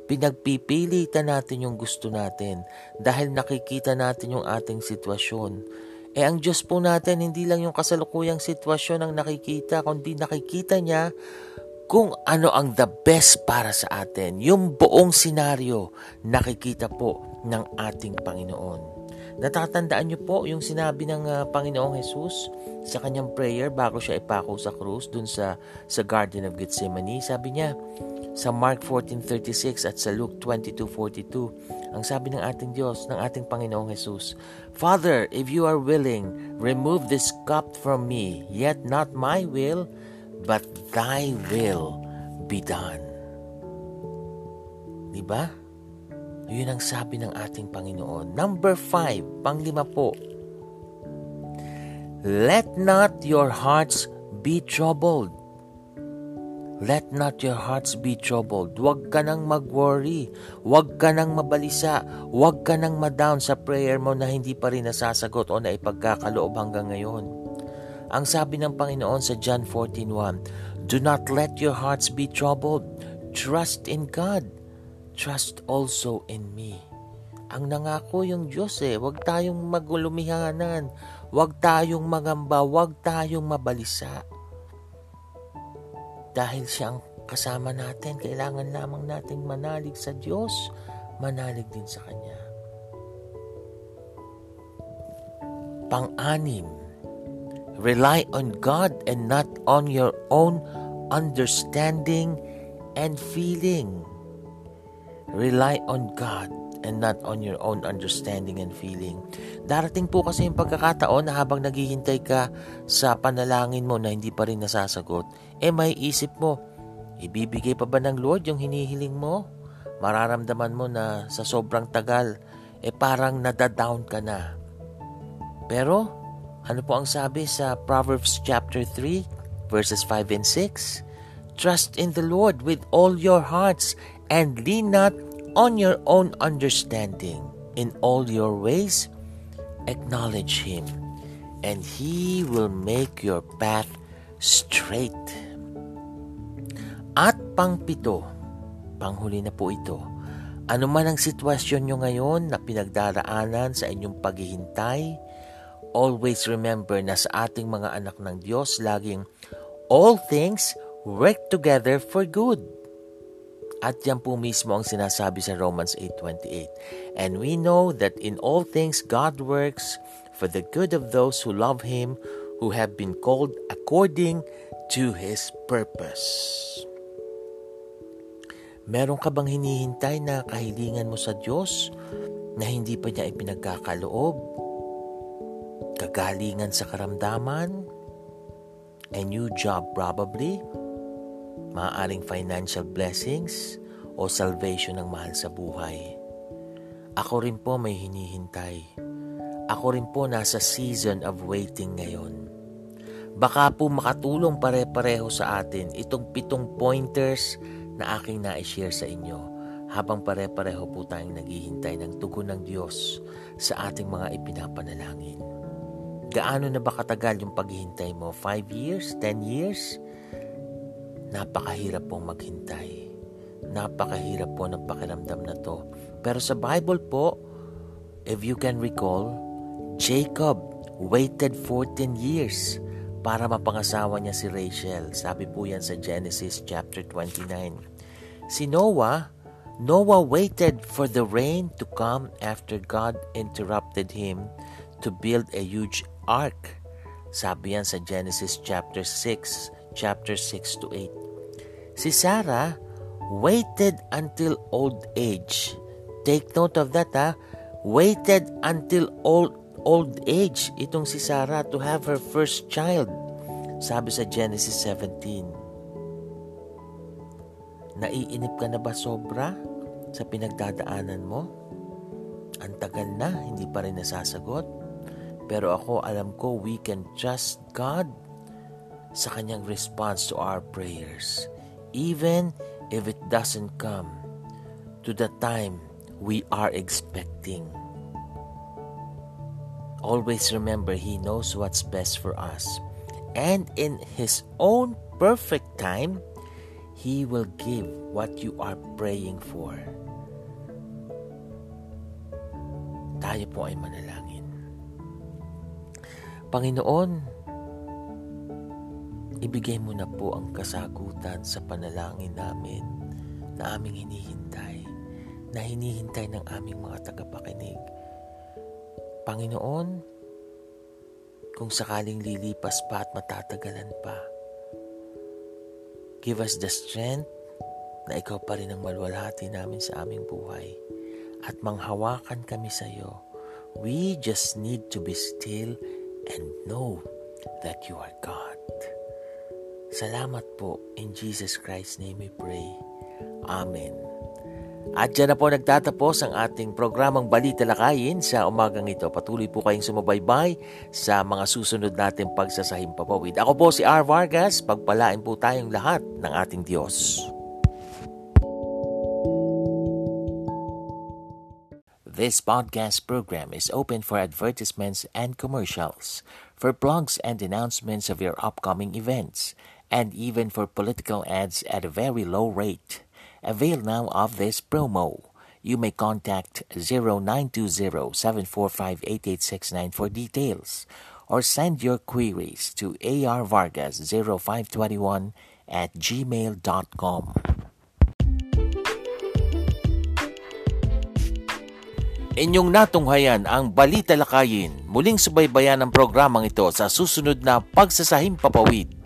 [SPEAKER 1] Pinagpipilitan natin yung gusto natin dahil nakikita natin yung ating sitwasyon. Eh ang Diyos po natin, hindi lang yung kasalukuyang sitwasyon ang nakikita, kundi nakikita niya kung ano ang the best para sa atin. Yung buong senaryo, nakikita po ng ating Panginoon. Natatandaan niyo po yung sinabi ng uh, Panginoong Jesus sa kanyang prayer bago siya ipako sa krus dun sa, sa Garden of Gethsemane. Sabi niya sa Mark 14.36 at sa Luke 22.42, ang sabi ng ating Diyos, ng ating Panginoong Jesus, Father, if you are willing, remove this cup from me, yet not my will, but thy will be done. Diba? Yun ang sabi ng ating Panginoon. Number five, panglima po. Let not your hearts be troubled. Let not your hearts be troubled. Huwag ka nang mag-worry. Huwag ka nang mabalisa. Huwag ka nang madown sa prayer mo na hindi pa rin nasasagot o na ipagkakaloob hanggang ngayon. Ang sabi ng Panginoon sa John 14.1, Do not let your hearts be troubled. Trust in God. Trust also in me. Ang nangako yung Diyos eh, huwag tayong magulumihanan. Huwag tayong magamba. Huwag tayong mabalisa dahil siya ang kasama natin, kailangan lamang nating manalig sa Diyos, manalig din sa Kanya. Pang-anim, rely on God and not on your own understanding and feeling. Rely on God and not on your own understanding and feeling. Darating po kasi yung pagkakataon na habang naghihintay ka sa panalangin mo na hindi pa rin nasasagot, eh may isip mo, ibibigay pa ba ng Lord yung hinihiling mo? Mararamdaman mo na sa sobrang tagal, eh parang nadadown ka na. Pero, ano po ang sabi sa Proverbs chapter 3, verses 5 and 6? Trust in the Lord with all your hearts and lean not on your own understanding. In all your ways, acknowledge Him, and He will make your path straight. At pangpito, panghuli na po ito, ano man ang sitwasyon nyo ngayon na pinagdaraanan sa inyong paghihintay, always remember na sa ating mga anak ng Diyos, laging all things work together for good at yan po mismo ang sinasabi sa Romans 8.28. And we know that in all things God works for the good of those who love Him, who have been called according to His purpose. Meron ka bang hinihintay na kahilingan mo sa Diyos na hindi pa niya ipinagkakaloob? Kagalingan sa karamdaman? A new job probably? Maaaring financial blessings o salvation ng mahal sa buhay. Ako rin po may hinihintay. Ako rin po nasa season of waiting ngayon. Baka po makatulong pare-pareho sa atin itong pitong pointers na aking na-share sa inyo habang pare-pareho po tayong naghihintay ng tugon ng Diyos sa ating mga ipinapanalangin. Gaano na ba katagal yung paghihintay mo? 5 years? 10 years? Napakahirap pong maghintay. Napakahirap po ng pakiramdam na to. Pero sa Bible po, if you can recall, Jacob waited 14 years para mapangasawa niya si Rachel. Sabi po yan sa Genesis chapter 29. Si Noah, Noah waited for the rain to come after God interrupted him to build a huge ark. Sabi yan sa Genesis chapter 6 chapter 6 to 8. Si Sarah waited until old age. Take note of that ha. Waited until old old age itong si Sarah to have her first child. Sabi sa Genesis 17. Naiinip ka na ba sobra sa pinagdadaanan mo? Ang tagal na, hindi pa rin nasasagot. Pero ako alam ko we can trust God sa kanyang response to our prayers, even if it doesn't come to the time we are expecting. Always remember, He knows what's best for us. And in His own perfect time, He will give what you are praying for. Tayo po ay manalangin. Panginoon, ibigay mo na po ang kasagutan sa panalangin namin na aming hinihintay, na hinihintay ng aming mga tagapakinig. Panginoon, kung sakaling lilipas pa at matatagalan pa, give us the strength na ikaw pa rin ang malwalhati namin sa aming buhay at manghawakan kami sa iyo. We just need to be still and know that you are God. Salamat po. In Jesus Christ's name we pray. Amen. At dyan na po nagtatapos ang ating programang Balita Lakayin sa umagang ito. Patuloy po kayong sumubaybay sa mga susunod nating pagsasahim papawid. Ako po si R. Vargas. Pagpalain po tayong lahat ng ating Diyos. This podcast program is open for advertisements and commercials, for blogs and announcements of your upcoming events, and even for political ads at a very low rate. Avail now of this promo. You may contact 0920-745-8869 for details or send your queries to arvargas0521 at gmail.com. Inyong natunghayan ang Balita Lakayin. Muling subaybayan ang programang ito sa susunod na Pagsasahim Papawid.